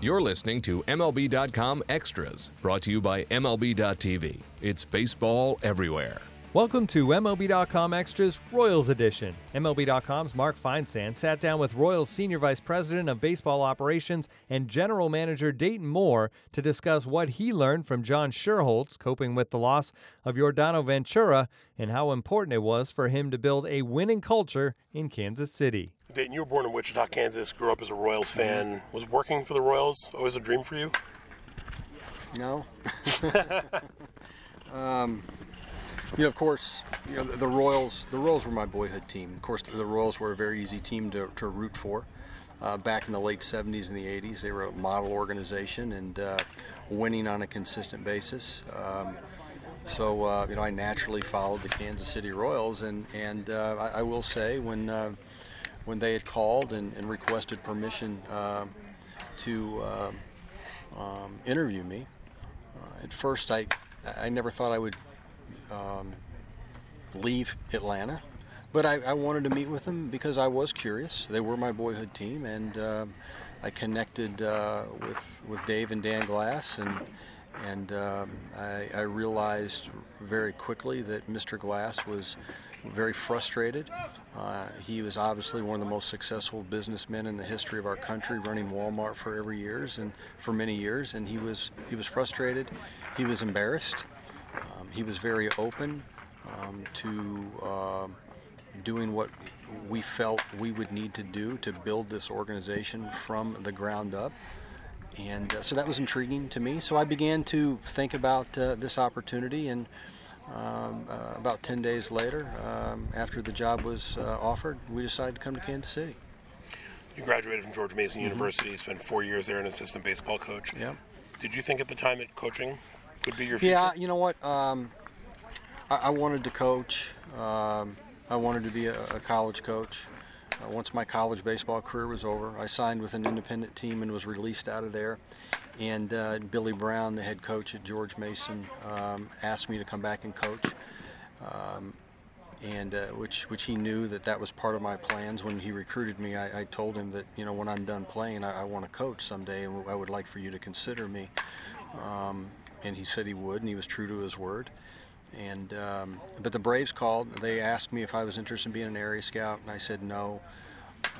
You're listening to MLB.com Extras, brought to you by MLB.tv. It's baseball everywhere. Welcome to MLB.com Extras Royals Edition. MLB.com's Mark Feinsand sat down with Royals Senior Vice President of Baseball Operations and General Manager Dayton Moore to discuss what he learned from John Schuerholz coping with the loss of Yordano Ventura and how important it was for him to build a winning culture in Kansas City. Dayton, you were born in Wichita, Kansas, grew up as a Royals fan. Was working for the Royals always a dream for you? No. um, you know, of course, you know, the, Royals. The Royals were my boyhood team. Of course, the, the Royals were a very easy team to, to root for. Uh, back in the late 70s and the 80s, they were a model organization and uh, winning on a consistent basis. Um, so, uh, you know, I naturally followed the Kansas City Royals, and and uh, I, I, will say when uh, when they had called and, and requested permission uh, to um, interview me, at first I I never thought I would um, leave Atlanta. But I, I, wanted to meet with them because I was curious. They were my boyhood team, and uh, I connected uh, with with Dave and Dan Glass, and and um, I, I, realized very quickly that Mr. Glass was very frustrated. Uh, he was obviously one of the most successful businessmen in the history of our country, running Walmart for every years and for many years, and he was he was frustrated. He was embarrassed. Um, he was very open um, to uh, doing what we felt we would need to do to build this organization from the ground up. And uh, so that was intriguing to me. So I began to think about uh, this opportunity, and um, uh, about 10 days later, um, after the job was uh, offered, we decided to come to Kansas City. You graduated from George Mason mm-hmm. University, spent four years there, as an assistant baseball coach. Yeah. Did you think at the time that coaching would be your future? Yeah, you know what? Um, I, I, wanted to coach. Um, I wanted to be a, a college coach. Uh, once my college baseball career was over, I signed with an independent team and was released out of there. And uh, Billy Brown, the head coach at George Mason, um, asked me to come back and coach. Um, and uh, which which he knew that that was part of my plans when he recruited me. I, I told him that you know when I'm done playing, I, I want to coach someday, and I would like for you to consider me. Um, and he said he would, and he was true to his word. And um, but the Braves called. They asked me if I was interested in being an area scout, and I said no. Um,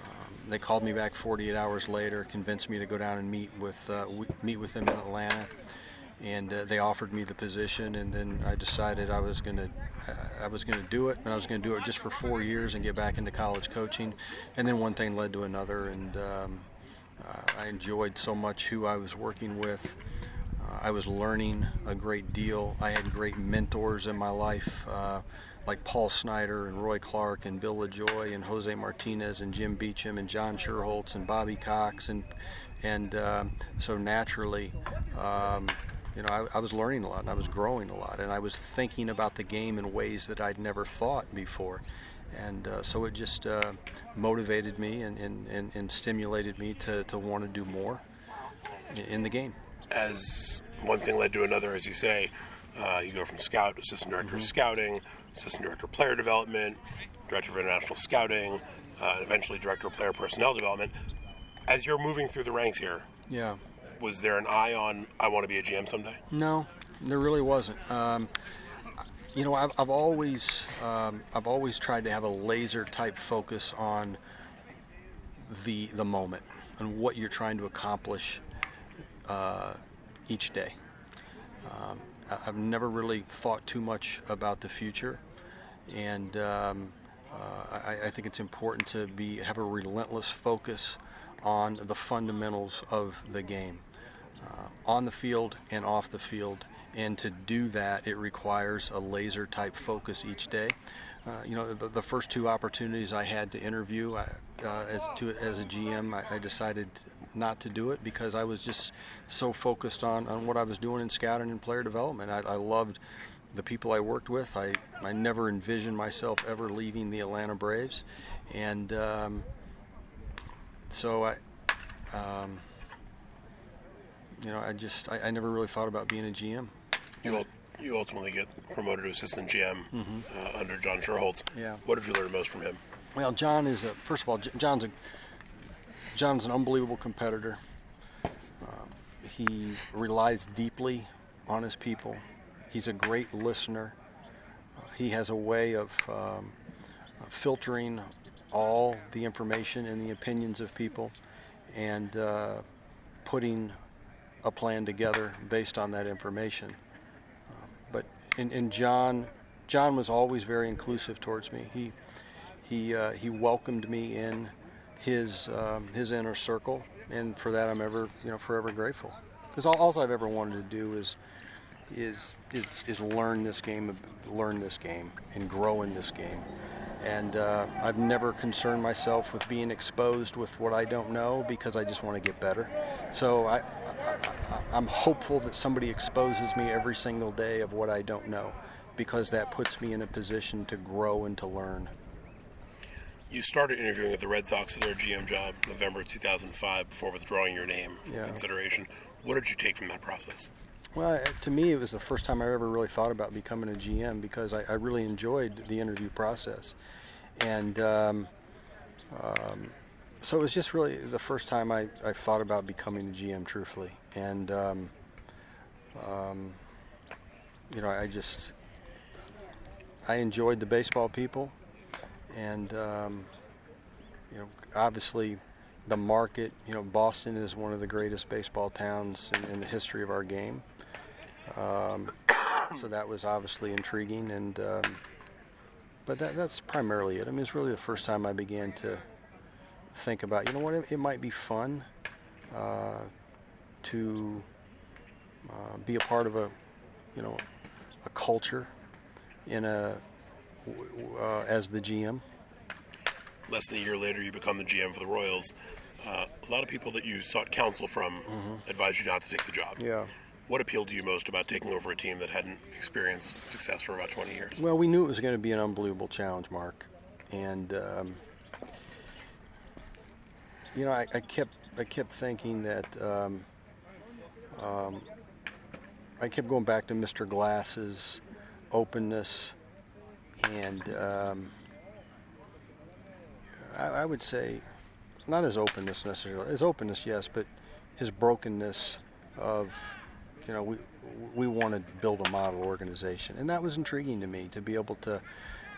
they called me back 48 hours later, convinced me to go down and meet with uh, meet with them in Atlanta, and uh, they offered me the position. And then I decided I was gonna I was gonna do it, and I was gonna do it just for four years and get back into college coaching. And then one thing led to another, and um, uh, I enjoyed so much who I was working with. Uh, I was learning a great deal. I had great mentors in my life, uh, like Paul Snyder and Roy Clark and Bill LaJoie and Jose Martinez and Jim Beauchamp and John Schuerholz and Bobby Cox and and uh, so naturally, um, you know, I, I, was learning a lot and I was growing a lot and I was thinking about the game in ways that I'd never thought before. And uh, so it just uh, motivated me and, and, and, and stimulated me to, to want to do more in the game as one thing led to another, as you say, uh, you go from scout, to assistant director mm-hmm. of scouting, assistant director of player development, director of international scouting, uh, and eventually director of player personnel development. As you're moving through the ranks here, yeah, was there an eye on I want to be a GM someday? No, there really wasn't. Um, you know, I've, I've always um, I've always tried to have a laser type focus on the the moment and what you're trying to accomplish uh, each day. Um, I've never really thought too much about the future, and um, uh, I, I, think it's important to be have a relentless focus on the fundamentals of the game, uh, on the field and off the field. And to do that, it requires a laser type focus each day. Uh, you know, the, the, first two opportunities I had to interview I, uh, as, to, as a GM, I, I decided not to do it because I was just so focused on, on what I was doing in scouting and player development. I, I loved the people I worked with. I, I never envisioned myself ever leaving the Atlanta Braves. And um, so I, um, you know, I just, I, I, never really thought about being a GM. You, you ultimately get promoted to assistant GM mm-hmm. uh, under John Schuerholz. Yeah. What did you learn most from him? Well, John is a, first of all, John's a John's an unbelievable competitor. Uh, he relies deeply on his people. He's a great listener. Uh, he has a way of um, filtering all the information and the opinions of people and uh, putting a plan together based on that information. Uh, but in, in, John, John was always very inclusive towards me. He he uh, he welcomed me in his um, his inner circle, and for that I'm ever you know forever grateful. Because all, all I've ever wanted to do is is is, is learn this game, learn this game, and grow in this game. And uh, I've never concerned myself with being exposed with what I don't know because I just want to get better. So I, I, am hopeful that somebody exposes me every single day of what I don't know because that puts me in a position to grow and to learn. You started interviewing with the Red Sox for their GM job November 2005 before withdrawing your name from yeah. consideration. What did you take from that process? Well, to me, it was the first time I ever really thought about becoming a GM because I, I really enjoyed the interview process. And um, um, so it was just really the first time I, I thought about becoming a GM, truthfully. And, um, um, you know, I just, I enjoyed the baseball people. And, um, you know, obviously the market, you know, Boston is one of the greatest baseball towns in, in the history of our game. Um, so that was obviously intriguing, and um, but that, that's primarily it. I mean, it's really the first time I began to think about, you know what, it, it might be fun uh, to uh, be a part of a, you know, a culture in a uh, as the GM. Less than a year later, you become the GM for the Royals. Uh, a lot of people that you sought counsel from mm-hmm. advised you not to take the job. Yeah. What appealed to you most about taking over a team that hadn't experienced success for about 20 years? Well, we knew it was going to be an unbelievable challenge, Mark, and um, you know, I, I, kept I kept thinking that um, um, I kept going back to Mr. Glass's openness, and um, I, I would say not his openness necessarily. His openness, yes, but his brokenness of you know, we we want to build a model organization, and that was intriguing to me to be able to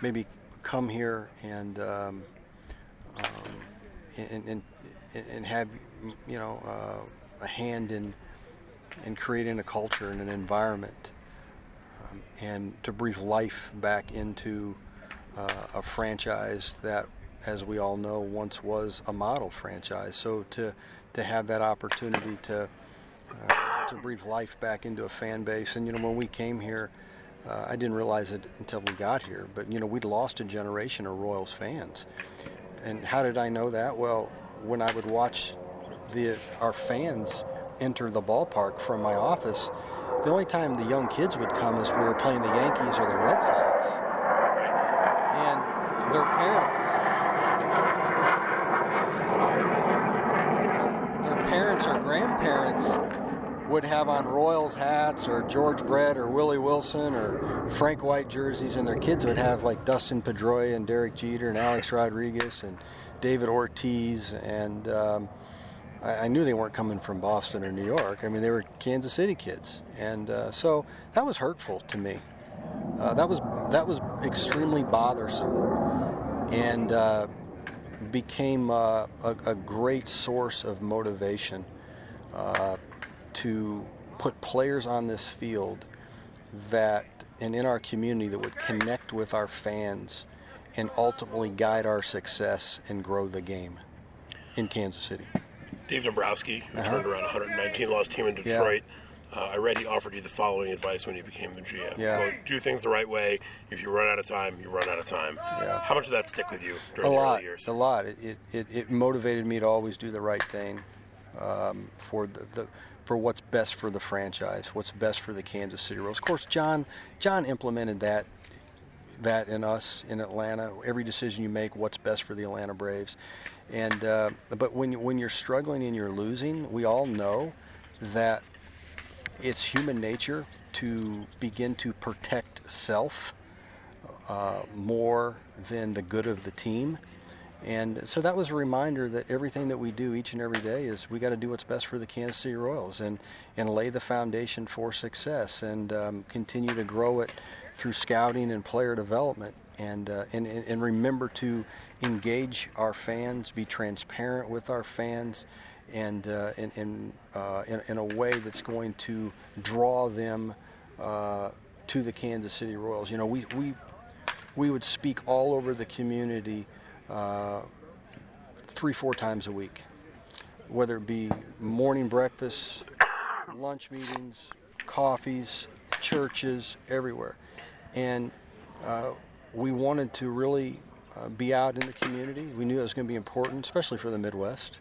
maybe come here and um, um, and, and, and have you know uh, a hand in in creating a culture and an environment, um, and to breathe life back into uh, a franchise that, as we all know, once was a model franchise. So to to have that opportunity to uh, to breathe life back into a fan base. And you know, when we came here, uh, I didn't realize it until we got here, but you know, we'd lost a generation of Royals fans. And how did I know that? Well, when I would watch the our fans enter the ballpark from my office, the only time the young kids would come is we were playing the Yankees or the Red Sox. And their parents, their parents or grandparents would have on Royals hats or George Brett or Willie Wilson or Frank White jerseys, and their kids would have like Dustin Pedroia and Derek Jeter and Alex Rodriguez and David Ortiz. And um, I, I, knew they weren't coming from Boston or New York. I mean, they were Kansas City kids, and uh, so that was hurtful to me. Uh, that was that was extremely bothersome, and uh, became uh, a, a, great source of motivation uh, to put players on this field that and in our community that would connect with our fans and ultimately guide our success and grow the game in Kansas City. Dave Dombrowski, who uh-huh. turned around 119 lost team in Detroit. Yeah. Uh, I read he offered you the following advice when he became the GM. Yeah. Do things the right way. If you run out of time, you run out of time. Yeah. How much did that stick with you during a the lot, early years? A lot. It, it, it motivated me to always do the right thing um, for the, the for what's best for the franchise, what's best for the Kansas City Royals. Of course, John John implemented that that in us in Atlanta. Every decision you make, what's best for the Atlanta Braves. And uh, but when when you're struggling and you're losing, we all know that it's human nature to begin to protect self uh, more than the good of the team. And so that was a reminder that everything that we do each and every day is we got to do what's best for the Kansas City Royals and, and lay the foundation for success and um, continue to grow it through scouting and player development. And, uh, and, and remember to engage our fans, be transparent with our fans, and uh, in, in, uh, in, in, a way that's going to draw them uh, to the Kansas City Royals. You know, we, we, we would speak all over the community uh, three, four times a week, whether it be morning breakfast, lunch meetings, coffees, churches, everywhere. And uh, we wanted to really uh, be out in the community. We knew it was going to be important, especially for the Midwest.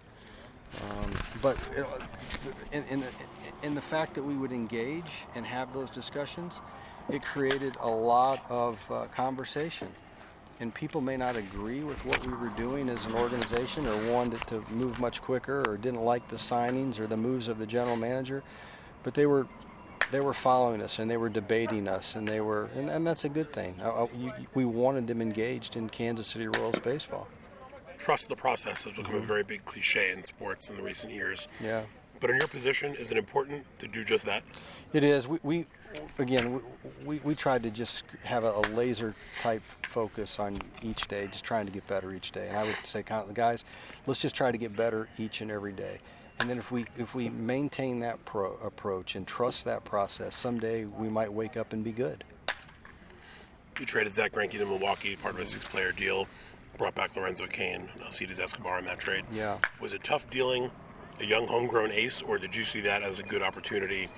Um, but in, in, the, in the fact that we would engage and have those discussions, it created a lot of uh, conversation and people may not agree with what we were doing as an organization or wanted to move much quicker or didn't like the signings or the moves of the general manager but they were they were following us and they were debating us and they were and, and that's a good thing uh, you, we wanted them engaged in kansas city royals baseball trust the process has become mm-hmm. a very big cliche in sports in the recent years yeah but in your position is it important to do just that it is we, we again, we, we tried to just have a, a, laser type focus on each day, just trying to get better each day. And I would say, the guys, let's just try to get better each and every day. And then if we if we maintain that pro- approach and trust that process, someday we might wake up and be good. You traded Zack Greinke to Milwaukee, part of a six-player deal. Brought back Lorenzo Cain, Alcides Escobar in that trade. Yeah. Was it tough dealing a young homegrown ace, or did you see that as a good opportunity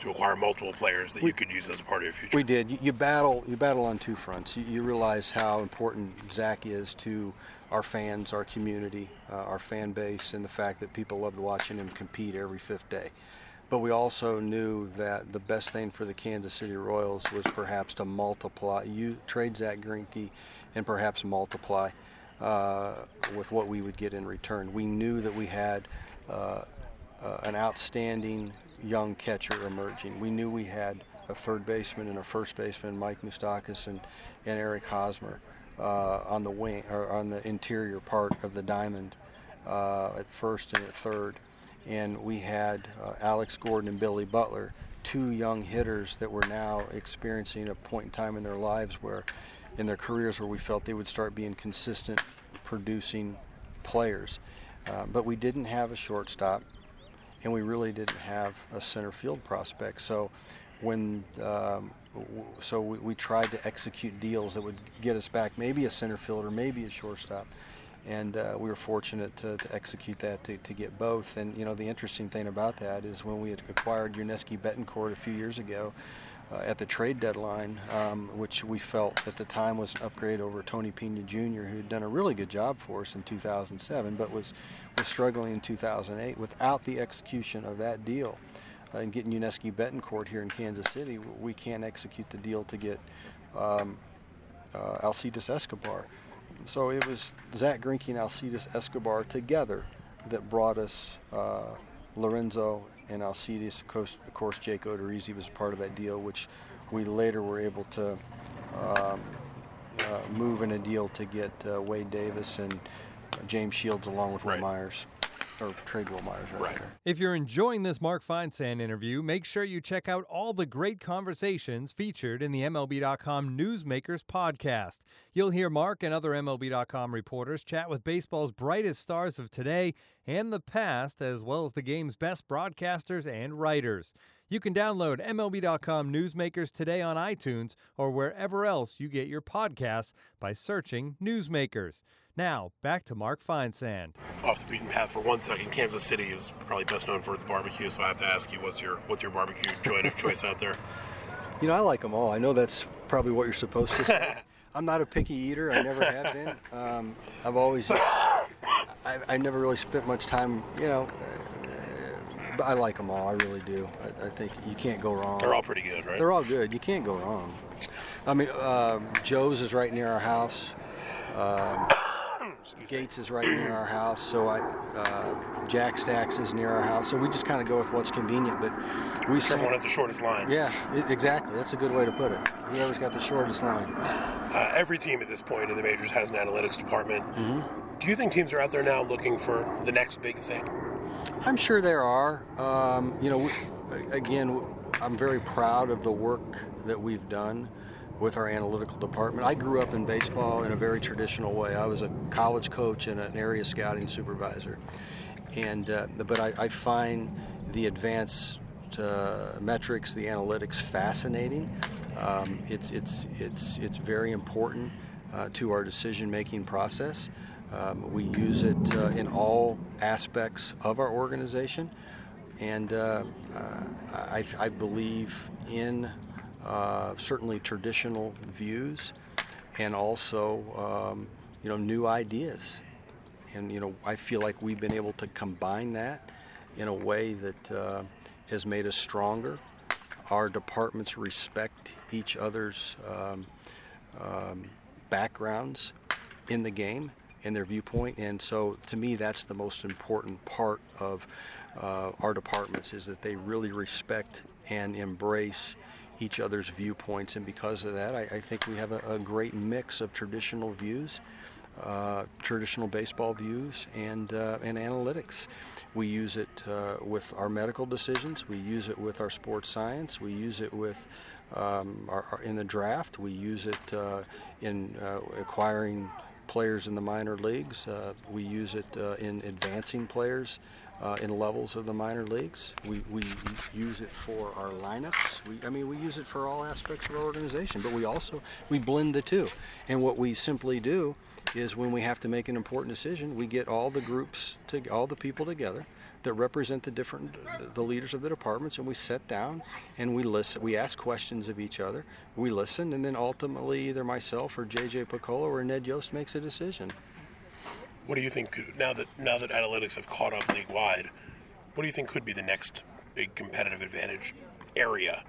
to acquire multiple players that we, you could use as a part of your future. We did. You, you battle. You battle on two fronts. You, you, realize how important Zack is to our fans, our community, uh, our fan base, and the fact that people loved watching him compete every fifth day. But we also knew that the best thing for the Kansas City Royals was perhaps to multiply. You trade Zack Greinke, and perhaps multiply uh, with what we would get in return. We knew that we had. Uh, uh, an outstanding young catcher emerging. We knew we had a third baseman and a first baseman, Mike Moustakas and, and Eric Hosmer, uh, on the wing or on the interior part of the diamond uh, at first and at third. And we had uh, Alex Gordon and Billy Butler, two young hitters that were now experiencing a point in time in their lives where, in their careers, where we felt they would start being consistent, producing players. Uh, but we didn't have a shortstop and we really didn't have a center field prospect. So when um, so we, we, tried to execute deals that would get us back maybe a center fielder, maybe a shortstop. And uh, we were fortunate to, to execute that to, to, get both. And you know the interesting thing about that is when we acquired Yuniesky Betancourt a few years ago, uh, at the trade deadline, um, which we felt at the time was an upgrade over Tony Pena Jr., who had done a really good job for us in 2007, but was was struggling in 2008 without the execution of that deal. And getting Yuniesky Betancourt here in Kansas City, we can't execute the deal to get um, uh, Alcides Escobar. So it was Zack Greinke and Alcides Escobar together that brought us uh, Lorenzo and Alcides. Of course, of course, Jake Odorizzi was part of that deal, which we later were able to um, uh, move in a deal to get uh, Wade Davis and uh, James Shields along with right. Wil Myers or trade Wil Myers. Right. right. If you're enjoying this Mark Feinsand interview, make sure you check out all the great conversations featured in the MLB.com Newsmakers podcast. You'll hear Mark and other MLB.com reporters chat with baseball's brightest stars of today and the past, as well as the game's best broadcasters and writers. You can download MLB.com Newsmakers today on iTunes or wherever else you get your podcasts by searching Newsmakers. Now, back to Mark Feinsand. Off the beaten path for one second, Kansas City is probably best known for its barbecue, so I have to ask you, what's your what's your barbecue joint of choice out there? You know, I like them all. I know that's probably what you're supposed to say. I'm not a picky eater. I never have been. Um, I've always, I, I never really spent much time, you know, but I like them all. I really do. I, I, think you can't go wrong. They're all pretty good, right? They're all good. You can't go wrong. I mean, uh, Joe's is right near our house. Um, Gates is right near our house, so I uh, Jack Stacks is near our house. So we just kind of go with what's convenient. But we everyone has the shortest line. Yeah, it, exactly. That's a good way to put it. Whoever's got the shortest line. Uh, every team at this point in the majors has an analytics department. Mm-hmm Do you think teams are out there now looking for the next big thing? I'm sure there are. Um, you know, we, again, I'm very proud of the work that we've done with our analytical department. I grew up in baseball in a very traditional way. I was a college coach and an area scouting supervisor, and uh, but I, I, find the advanced uh, metrics, the analytics, fascinating. Um, it's it's it's it's very important uh, to our decision-making process. Um, we use it uh, in all aspects of our organization, and uh, uh, I, I believe in uh, certainly traditional views and also um, you know new ideas. And you know I feel like we've been able to combine that in a way that uh, has made us stronger. Our departments respect each other's um, um, backgrounds in the game and their viewpoint. And so to me that's the most important part of uh, our departments is that they really respect and embrace each other's viewpoints, and because of that, I, I think we have a, a, great mix of traditional views, uh, traditional baseball views, and uh, and analytics. We use it uh, with our medical decisions. We use it with our sports science. We use it with um, our, our, in the draft. We use it uh, in uh, acquiring players in the minor leagues. Uh, we use it in advancing players uh, in levels of the minor leagues. We, we use it for our lineups. We, I mean, we use it for all aspects of our organization, but we also we blend the two. And what we simply do is when we have to make an important decision, we get all the groups to all the people together that represent the different the leaders of the departments and we sit down and we listen we ask questions of each other we listen and then ultimately either myself or JJ Picollo or Ned Yost makes a decision what do you think now that now that analytics have caught up league wide? What do you think could be the next big competitive advantage area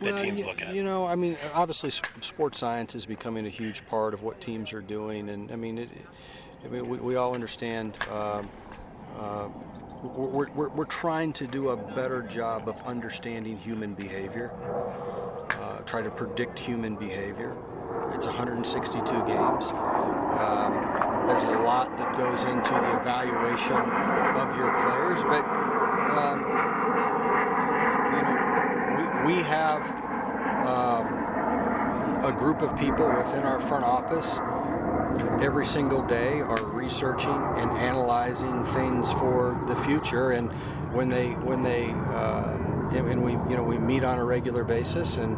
that well, teams you, look at? You know, I mean, obviously, sports science is becoming a huge part of what teams are doing, and I mean, it, I mean, we, we all understand. Um, uh, we're, we're, we're, trying to do a better job of understanding human behavior, uh, try to predict human behavior. It's 162 games. Um, there's a lot that goes into the evaluation of your players, but um, you know, we, we have um, a group of people within our front office every single day are researching and analyzing things for the future. And when they when they uh, and we you know we meet on a regular basis. And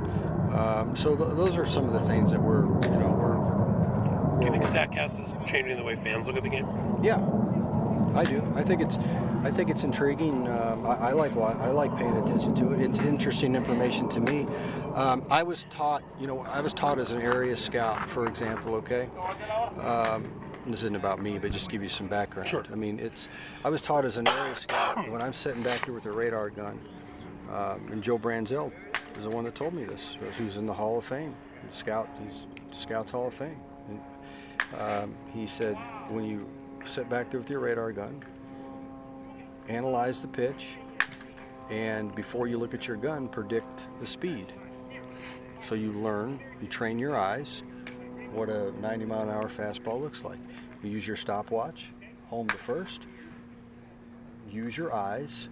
um, so th- those are some of the things that we're you know do you think Statcast is changing the way fans look at the game? Yeah, I do. I think it's, I think it's intriguing. Um, I, I, like I like paying attention to it. It's interesting information to me. Um, I was taught, you know, I was taught as an area scout, for example. Okay. Um, this isn't about me, but just to give you some background. Sure. I mean, it's. I was taught as an area scout when I'm sitting back here with a radar gun, um, and Joe Branzell is the one that told me this. Who's in the Hall of Fame? Scout. He's Scouts Hall of Fame. Um, he said, when you sit back there with your radar gun, analyze the pitch, and before you look at your gun, predict the speed. So you learn, you train your eyes what a 90 mile an hour fastball looks like. You use your stopwatch, home to first, use your eyes,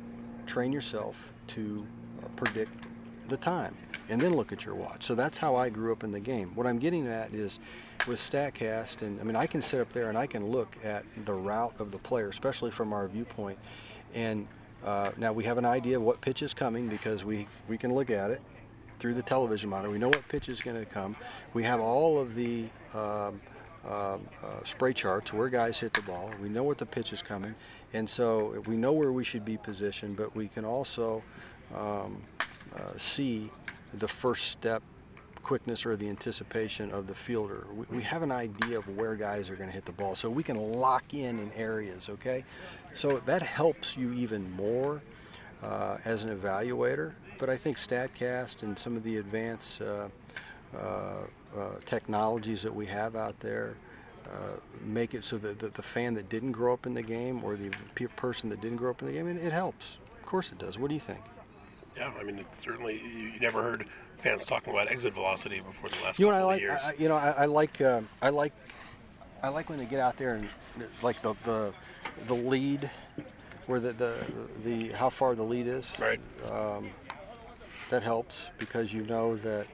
train yourself to uh, predict the time and then look at your watch. So that's how I grew up in the game. What I'm getting at is with StatCast, and I mean, I can sit up there and I can look at the route of the player, especially from our viewpoint. And uh, now we have an idea of what pitch is coming because we, we can look at it through the television monitor. We know what pitch is going to come. We have all of the um, uh, uh, spray charts where guys hit the ball. We know what the pitch is coming. And so we know where we should be positioned, but we can also um, uh, see the first step quickness or the anticipation of the fielder. We, we have an idea of where guys are going to hit the ball, so we can lock in in areas, okay? So that helps you even more uh, as an evaluator. But I think StatCast and some of the advanced uh, uh, uh technologies that we have out there uh, make it so that the, the, fan that didn't grow up in the game or the person that didn't grow up in the game, it, it helps. Of course it does. What do you think? Yeah, I mean, certainly you, you, never heard fans talking about exit velocity before the last you couple know, I like, of years. I, you know, I, I like, uh, I like, I like when they get out there and like the the, the lead, where the, the the how far the lead is. Right. Um, that helps because you know that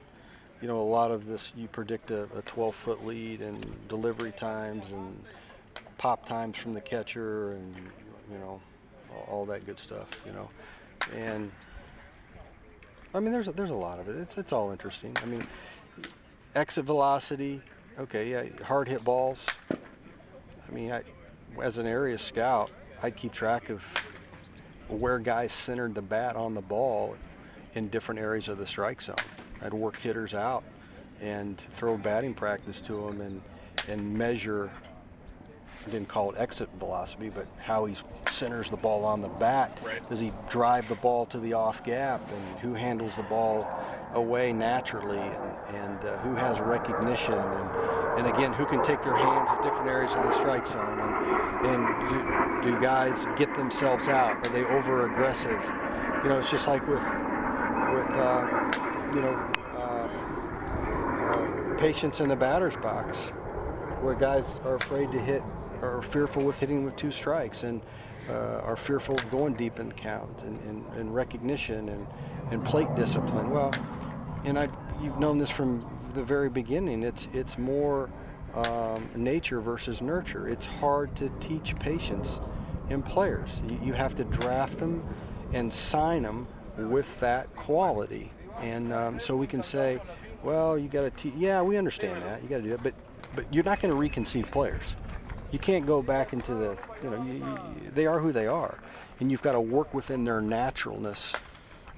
you know a lot of this you predict a, a 12 foot lead and delivery times and pop times from the catcher and you know all that good stuff. You know, and I mean there's a, there's a lot of it. It's it's all interesting. I mean exit velocity. Okay, yeah, hard hit balls. I mean, I, as an area scout, I'd keep track of where guys centered the bat on the ball in different areas of the strike zone. I'd work hitters out and throw batting practice to them and, and measure I didn't call it exit velocity, but how he centers the ball on the bat. Right. Does he drive the ball to the off gap, and who handles the ball away naturally, and, and uh, who has recognition, and, and again, who can take their hands at different areas of the strike zone, and, and do, do guys get themselves out? Are they over aggressive? You know, it's just like with with uh, you know uh, uh, patience in the batter's box, where guys are afraid to hit are fearful with hitting with two strikes and uh, are fearful of going deep in the count and, and, and, recognition and, and plate discipline. Well, and I, you've known this from the very beginning. It's it's more um, nature versus nurture. It's hard to teach patience in players. You, you, have to draft them and sign them with that quality. And um, so we can say, well, you got to teach. Yeah, we understand that. You got to do it, but but you're not going to reconceive players you can't go back into the you know you, you, they are who they are. And you've got to work within their naturalness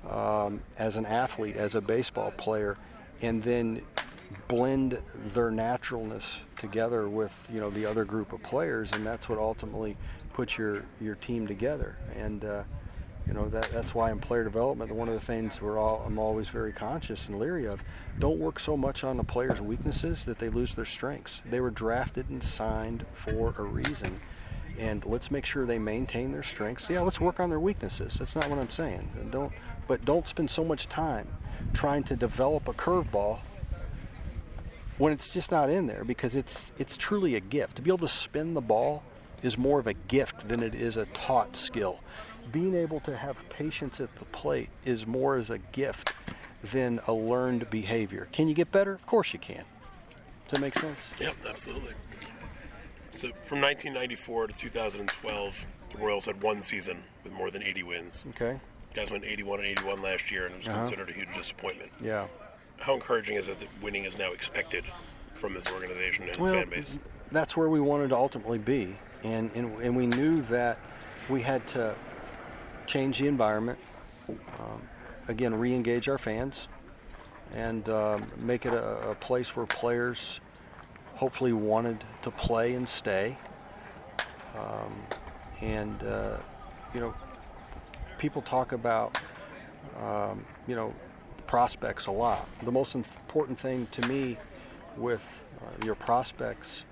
um, as an athlete as a baseball player and then blend their naturalness together with you know the other group of players and that's what ultimately puts your your team together. And uh, you know that that's why in player development one of the things we're all I'm always very conscious and leery of don't work so much on the players weaknesses that they lose their strengths. They were drafted and signed for a reason. And let's make sure they maintain their strengths. Yeah let's work on their weaknesses. That's not what I'm saying. And don't but don't spend so much time trying to develop a curveball when it's just not in there because it's it's truly a gift. To be able to spin the ball is more of a gift than it is a taught skill being able to have patience at the plate is more as a gift than a learned behavior. Can you get better? Of course you can. Does that make sense? Yep, absolutely. So from 1994 to 2012, the Royals had one season with more than 80 wins. Okay. You guys went 81 and 81 last year, and it was uh-huh. considered a huge disappointment. Yeah. How encouraging is it that winning is now expected from this organization and its well, fan base? That's where we wanted to ultimately be, and, and and we knew that we had to change the environment. Um, again, re-engage our fans, and um, make it a, a, place where players hopefully wanted to play and stay. Um, and uh, you know, people talk about um, you know prospects a lot. The most important thing to me with uh, your prospects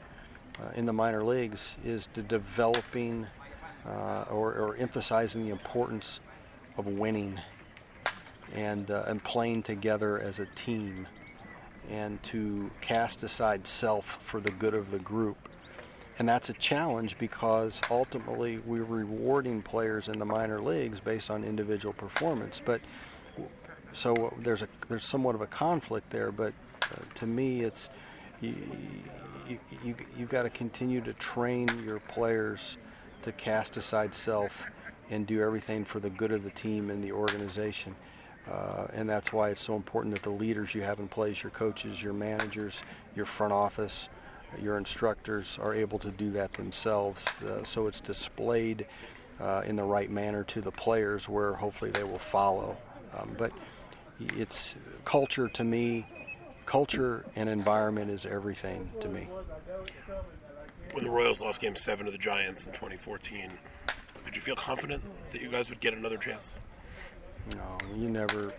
uh, in the minor leagues is the developing uh, or, or, emphasizing the importance of winning and, uh, and playing together as a team and to cast aside self for the good of the group. And that's a challenge because ultimately we're rewarding players in the minor leagues based on individual performance. But so there's a there's somewhat of a conflict there. But uh, to me, it's you, you, you, you've got to continue to train your players to cast aside self and do everything for the good of the team and the organization. Uh, and that's why it's so important that the leaders you have in place, your coaches, your managers, your front office, your instructors, are able to do that themselves. Uh, so it's displayed uh, in the right manner to the players where hopefully they will follow. Um, but it's culture to me, culture and environment is everything to me when the Royals lost Game Seven to the Giants in 2014, did you feel confident that you guys would get another chance? No, you never.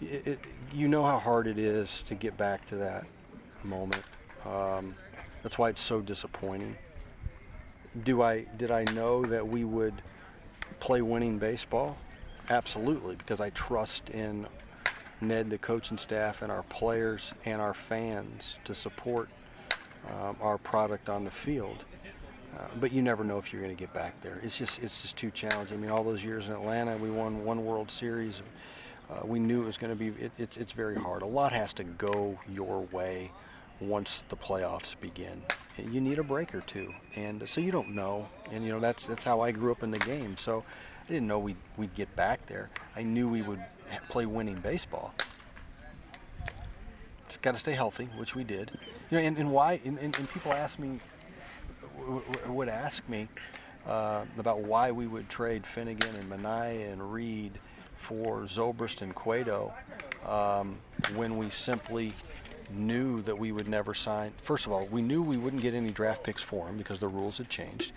It, it, you know how hard it is to get back to that moment. Um, that's why it's so disappointing. Do I did I know that we would play winning baseball? Absolutely, because I trust in Ned, the coaching staff, and our players and our fans to support um, our product on the field. Uh, but you never know if you're going to get back there. It's just it's just too challenging. I mean, all those years in Atlanta, we won one World Series. Uh, we knew it was going to be. It, it's it's very hard. A lot has to go your way once the playoffs begin. You need a break or two, and so you don't know. And you know that's that's how I grew up in the game. So I didn't know we'd we'd get back there. I knew we would play winning baseball. Got to stay healthy, which we did. You know, and, and why? And, and, and people ask me would ask me uh, about why we would trade Finnegan and Manaea and Reed for Zobrist and Cueto um, when we simply knew that we would never sign. First of all, we knew we wouldn't get any draft picks for him because the rules had changed,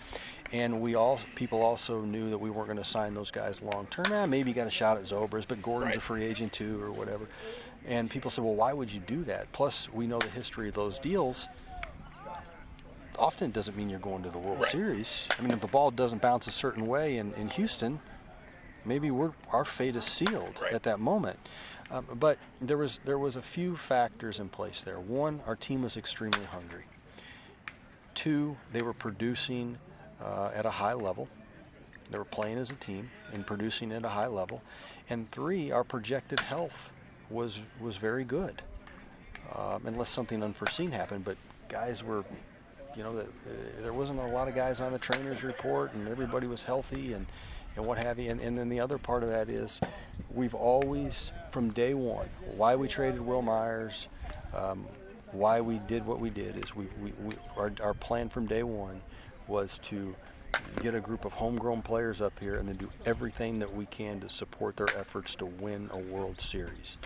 and we all people also knew that we weren't going to sign those guys long term. Eh, maybe you got a shot at Zobrist, but Gordon's right. a free agent too, or whatever. And people said, well, why would you do that? Plus, we know the history of those deals often doesn't mean you're going to the World right. Series. I mean, if the ball doesn't bounce a certain way in, in Houston, maybe we're, our fate is sealed right. at that moment. Um, but there was there was a few factors in place there. One, our team was extremely hungry. Two, they were producing uh, at a high level. They were playing as a team and producing at a high level. And three, our projected health was was very good, um, unless something unforeseen happened. But guys were you know, that uh, there wasn't a lot of guys on the trainer's report, and everybody was healthy and, and what have you. And, and then the other part of that is we've always, from day one, why we traded Wil Myers, um, why we did what we did is we, we, we our, our plan from day one was to get a group of homegrown players up here and then do everything that we can to support their efforts to win a World Series.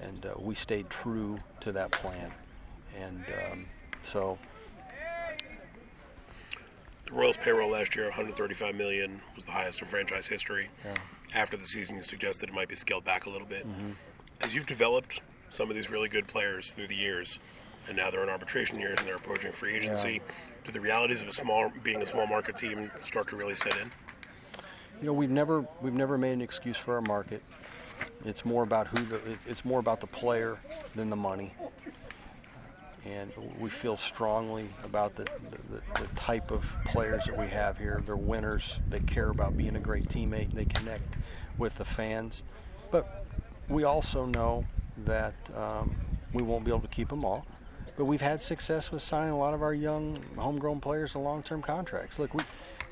And uh, we stayed true to that plan. And um, so the Royals payroll last year, 135 million, was the highest in franchise history. Yeah. After the season, you suggested it might be scaled back a little bit. Mm-hmm. As you've developed some of these really good players through the years, and now they're in arbitration years and they're approaching free agency, yeah. do the realities of a small, being a small market team, start to really set in? You know, we've never we've never made an excuse for our market. It's more about who the it's more about the player than the money and we feel strongly about the, the, the, type of players that we have here. They're winners. They care about being a great teammate. They connect with the fans. But we also know that um, we won't be able to keep them all. But we've had success with signing a lot of our young homegrown players to long-term contracts. Look, we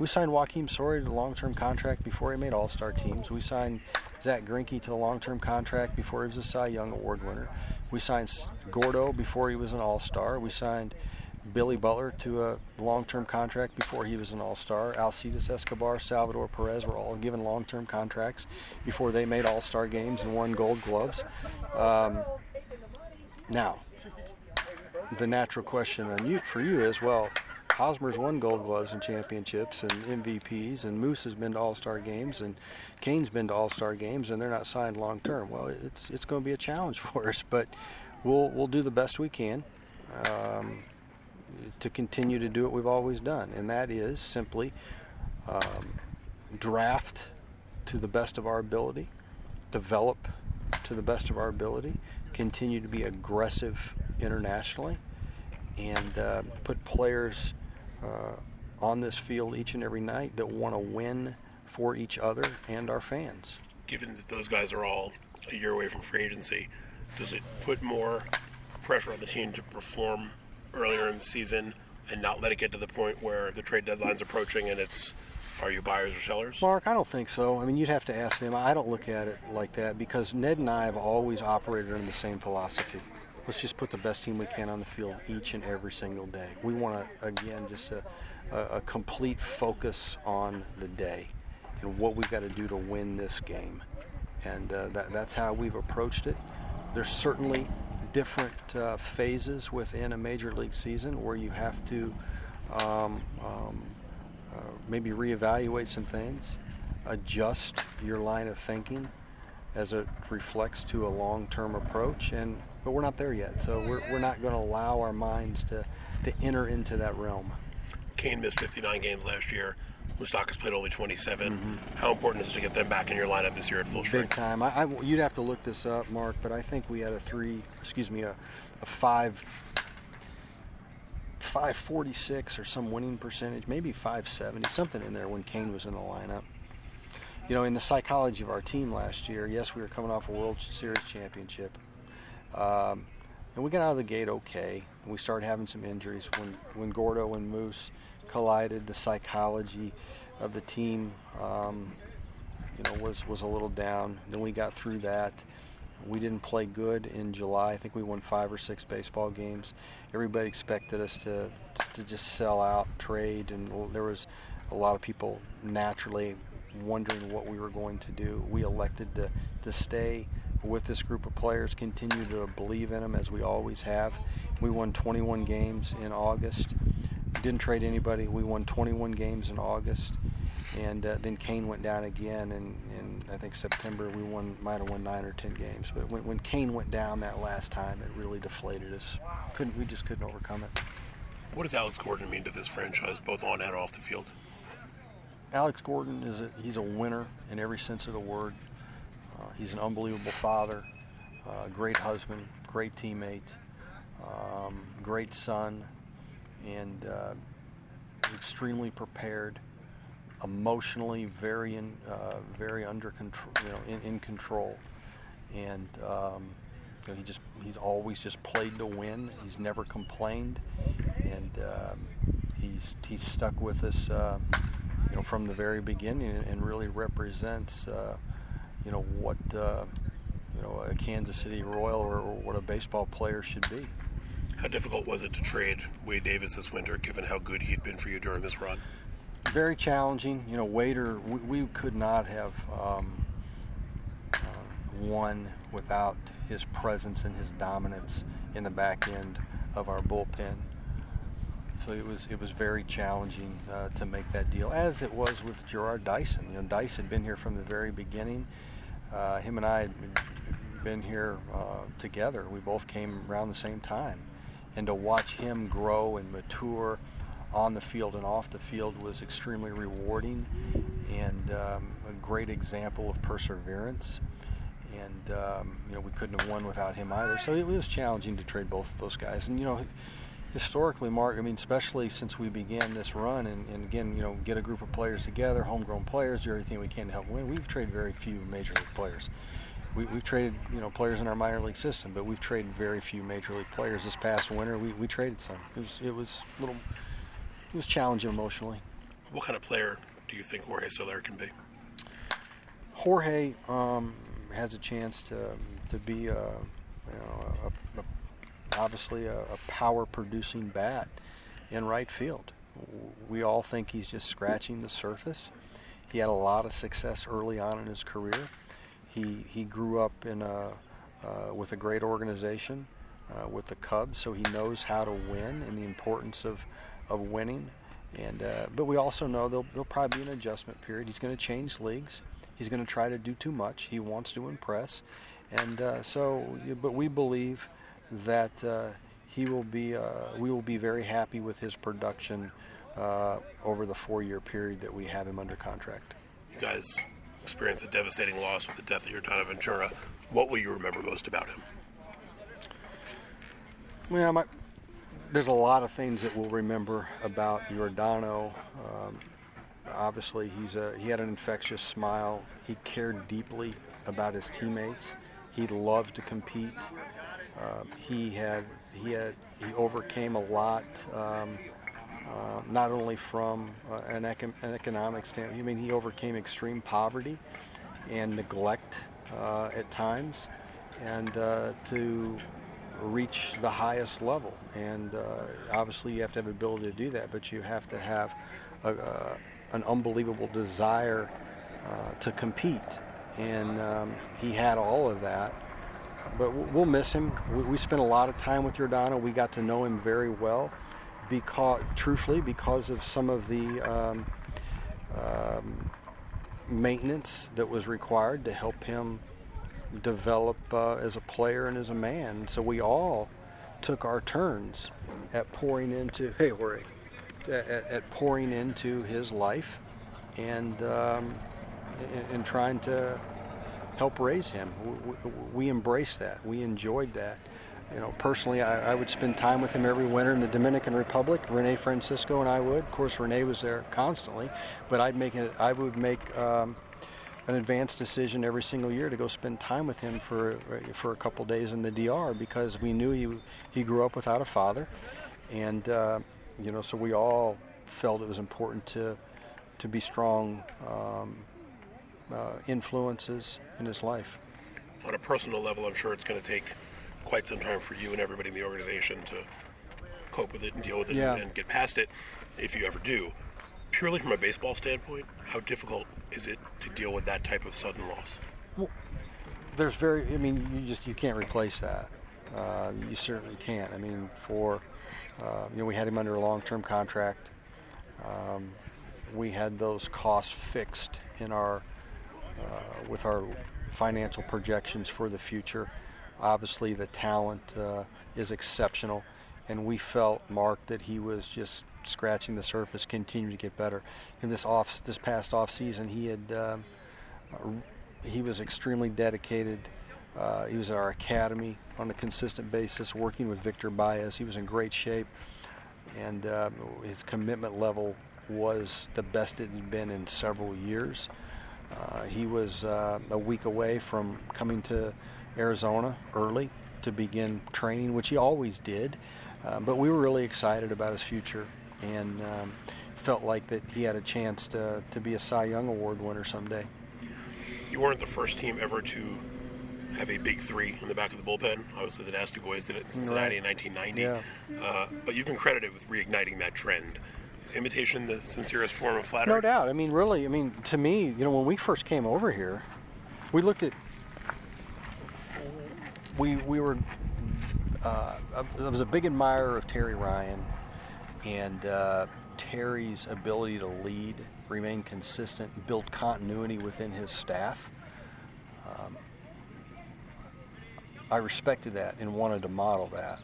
we signed Joakim Soria to a long-term contract before he made All-Star teams. We signed Zack Greinke to a long-term contract before he was a Cy Young Award winner. We signed Gordo before he was an All-Star. We signed Billy Butler to a long-term contract before he was an All-Star. Alcides Escobar, Salvador Perez were all given long-term contracts before they made All-Star games and won Gold Gloves. Um, now, the natural question on you for you is, well, Hosmer's won Gold Gloves and championships and MVPs, and Moose has been to All Star games, and Cain's been to All Star games, and they're not signed long term. Well, it's it's going to be a challenge for us, but we'll we'll do the best we can um, to continue to do what we've always done, and that is simply um, draft to the best of our ability, develop to the best of our ability, continue to be aggressive internationally, and uh, put players uh, on this field each and every night that want to win for each other and our fans. Given that those guys are all a year away from free agency, does it put more pressure on the team to perform earlier in the season and not let it get to the point where the trade deadline's approaching and it's are you buyers or sellers? Mark, I don't think so. I mean, you'd have to ask them. I don't look at it like that because Ned and I have always operated in the same philosophy let's just put the best team we can on the field each and every single day. We want to, again, just a, a, a, complete focus on the day and what we've got to do to win this game. And uh, that, that's how we've approached it. There's certainly different uh, phases within a major league season where you have to um, um, uh, maybe reevaluate some things, adjust your line of thinking as it reflects to a long-term approach and but we're not there yet. So we're, we're not going to allow our minds to, to enter into that realm. Cain missed 59 games last year. Moustakas played only 27. Mm-hmm. How important is it to get them back in your lineup this year at full strength? Big time. I, I, you'd have to look this up, Mark, but I think we had a three, excuse me, a, a five 546 or some winning percentage, maybe 570, something in there when Cain was in the lineup. You know, in the psychology of our team last year, yes, we were coming off a World Series championship. Um, and we got out of the gate okay. And we started having some injuries when, when Gordo and Moose collided. The psychology of the team, um, you know, was was a little down. Then we got through that. We didn't play good in July. I think we won five or six baseball games. Everybody expected us to to just sell out, trade, and there was a lot of people naturally wondering what we were going to do. We elected to to stay with this group of players, continue to believe in them as we always have. We won 21 games in August. Didn't trade anybody. We won 21 games in August, and uh, then Cain went down again. And in I think September we won might have won nine or 10 games. But when, when Cain went down that last time, it really deflated us. Couldn't we just couldn't overcome it. What does Alex Gordon mean to this franchise, both on and off the field? Alex Gordon is a, he's a winner in every sense of the word. Uh, he's an unbelievable father, uh, great husband, great teammate, um, great son, and uh, extremely prepared, emotionally very in, uh, very under control, you know, in, in control, and um, you know, he just he's always just played to win. He's never complained, and um, he's he's stuck with us, uh, you know, from the very beginning, and really represents uh, you know what uh, you know a Kansas City Royal or, or, what a baseball player should be. How difficult was it to trade Wade Davis this winter, given how good he'd been for you during this run? Very challenging. You know, Wader, we, we could not have um, uh, won without his presence and his dominance in the back end of our bullpen. It was it was very challenging uh, to make that deal, as it was with Jarrod Dyson. You know, Dice had been here from the very beginning. Uh, him and I had been here uh, together. We both came around the same time, and to watch him grow and mature on the field and off the field was extremely rewarding and um, a great example of perseverance. And um, you know we couldn't have won without him either. So it was challenging to trade both of those guys. And you know historically, Mark, I mean, especially since we began this run, and, and, again, you know, get a group of players together, homegrown players, do everything we can to help win. We've traded very few major league players. We, have traded, you know, players in our minor league system, but we've traded very few major league players. This past winter, we, we traded some. It was, it was a little, it was challenging emotionally. What kind of player do you think Jorge Soler can be? Jorge um, has a chance to to be a, you know, obviously a, a power producing bat in right field. We all think he's just scratching the surface. He had a lot of success early on in his career. He, he grew up in a, uh, with a great organization, uh, with the Cubs, so he knows how to win and the importance of, of winning. And, uh, but we also know there'll, there'll probably be an adjustment period. He's going to change leagues. He's going to try to do too much. He wants to impress. And uh, so, but we believe that uh, he will be, uh, we will be very happy with his production uh, over the four-year period that we have him under contract. You guys experienced a devastating loss with the death of Yordano Ventura. What will you remember most about him? Well, my, there's a lot of things that we'll remember about Yordano. Um, obviously, he's a, he had an infectious smile. He cared deeply about his teammates. He loved to compete. Um, he had he had he overcame a lot, um, uh, not only from uh, an, econ- an, economic standpoint. I mean, he overcame extreme poverty and neglect uh, at times, and uh, to reach the highest level. And uh, obviously, you have to have the ability to do that, but you have to have a, an unbelievable desire uh, to compete. And um, he had all of that but we'll miss him. We, spent a lot of time with Yordano. We got to know him very well, because truthfully, because of some of the um, um, maintenance that was required to help him develop uh, as a player and as a man. So we all took our turns at pouring into hey, worry, at, at pouring into his life, and um, and trying to help raise him. We, we embraced that. We enjoyed that. you know, personally, I, I, would spend time with him every winter in the Dominican Republic. Rene Francisco and I would. Of course, Rene was there constantly, but I'd make it. I would make um, an advanced decision every single year to go spend time with him for for a couple days in the DR because we knew he he grew up without a father, and uh, you know, so we all felt it was important to to be strong um, uh, influences in his life. On a personal level, I'm sure it's going to take quite some time for you and everybody in the organization to cope with it and deal with it yeah. and, and get past it, if you ever do. Purely from a baseball standpoint, how difficult is it to deal with that type of sudden loss? Well, there's very. I mean, you just you can't replace that. Uh, you certainly can't. I mean, for uh, you know, we had him under a long-term contract. Um, we had those costs fixed in our with our financial projections for the future. Obviously, the talent uh, is exceptional, and we felt Mark that he was just scratching the surface, continuing to get better. In this off this past off season, he had um, he was extremely dedicated. Uh, he was at our academy on a consistent basis, working with Victor Baez. He was in great shape, and uh, his commitment level was the best it had been in several years. Uh, he was uh, a week away from coming to Arizona early to begin training, which he always did. Uh, but we were really excited about his future and um, felt like that he had a chance to, to be a Cy Young Award winner someday. You weren't the first team ever to have a big three in the back of the bullpen. Obviously, the Nasty Boys did it in Cincinnati right. in 1990. Yeah. Uh, but you've been credited with reigniting that trend. Is imitation the sincerest form of flattery? No doubt. I mean, really, I mean, to me, you know, when we first came over here, we looked at we we were. Uh, I was a big admirer of Terry Ryan, and uh, Terry's ability to lead, remain consistent, build continuity within his staff. Um, I respected that and wanted to model that.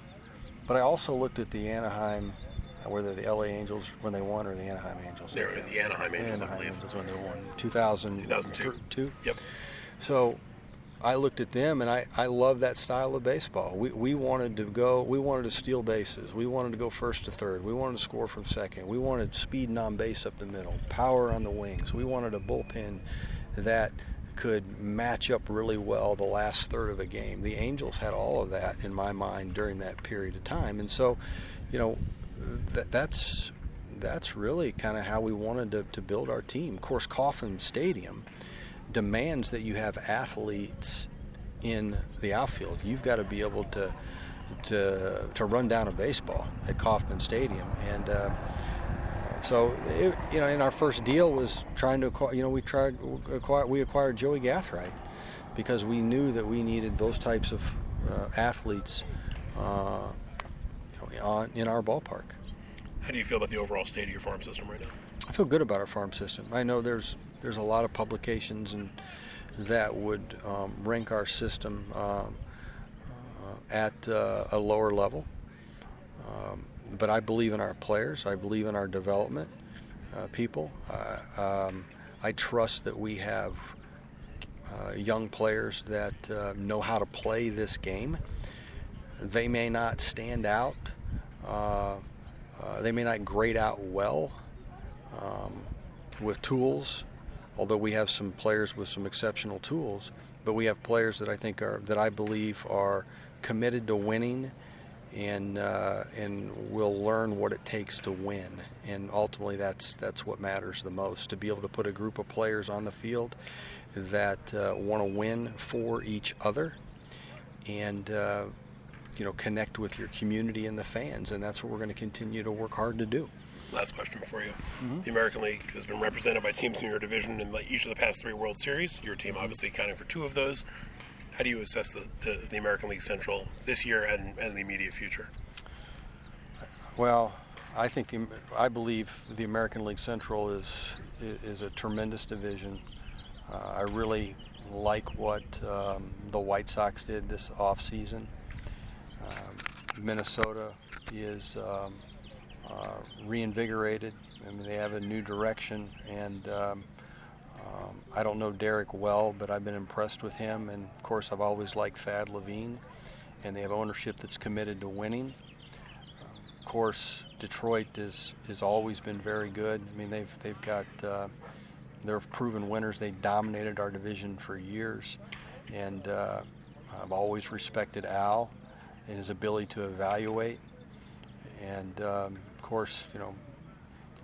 But I also looked at the Anaheim, whether the LA Angels when they won or the Anaheim Angels. They were the Anaheim Angels, Anaheim I believe. Angels when they won. 2000, 2002. Yep. So I looked at them and I, I love that style of baseball. We, we wanted to go, we wanted to steal bases. We wanted to go first to third. We wanted to score from second. We wanted speed and on base up the middle, power on the wings. We wanted a bullpen that could match up really well the last third of a game. The Angels had all of that in my mind during that period of time. And so, you know, that, that's that's really kind of how we wanted to, to build our team. Of course, Kauffman Stadium demands that you have athletes in the outfield. You've got to be able to to to run down a baseball at Kauffman Stadium, and uh, so it, you know, in our first deal was trying to acquire. You know, we tried acquire, we acquired Joey Gathright because we knew that we needed those types of uh, athletes uh, on, in our ballpark. How do you feel about the overall state of your farm system right now? I feel good about our farm system. I know there's there's a lot of publications and that would um, rank our system um, uh, at uh, a lower level. Um, but I believe in our players. I believe in our development uh, people. Uh, um, I trust that we have uh, young players that uh, know how to play this game. They may not stand out. They may not grade out well um, with tools although we have some players with some exceptional tools, but we have players that I think are that I believe are committed to winning and uh, and will learn what it takes to win. And ultimately, that's that's what matters the most. To be able to put a group of players on the field that uh, want to win for each other, and uh, you know connect with your community and the fans, and that's what we're going to continue to work hard to do last question for you. Mm-hmm. The American League has been represented by teams in your division in each of the past three World Series. Your team obviously accounting for two of those. How do you assess the, the, the American League Central this year and, and the immediate future? Well, I think the, I believe the American League Central is is a tremendous division. Uh, I really like what um, the White Sox did this off season. Um, Minnesota is um, uh, reinvigorated. I mean, they have a new direction, and um, um, I don't know Derek well, but I've been impressed with him. And of course, I've always liked Thad Levine, and they have ownership that's committed to winning. of course, Detroit is has always been very good. I mean, they've they've got uh, they're proven winners. They dominated our division for years, and uh, I've always respected Al and his ability to evaluate. And um, of course, you know,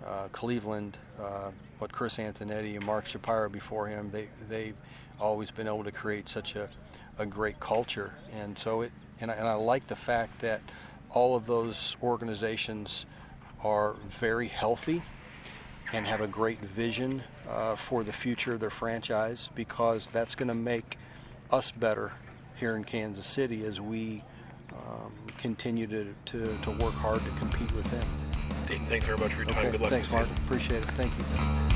uh, Cleveland, uh, what Chris Antonetti and Mark Shapiro before him, they they've always been able to create such a, a great culture. And so it, and I, and I like the fact that all of those organizations are very healthy and have a great vision uh, for the future of their franchise because that's going to make us better here in Kansas City as we um, continue to, to, to work hard to compete with them. Dayton, thanks very much for your time. Okay, Good luck thanks, Mark. season. Appreciate it. Thank you.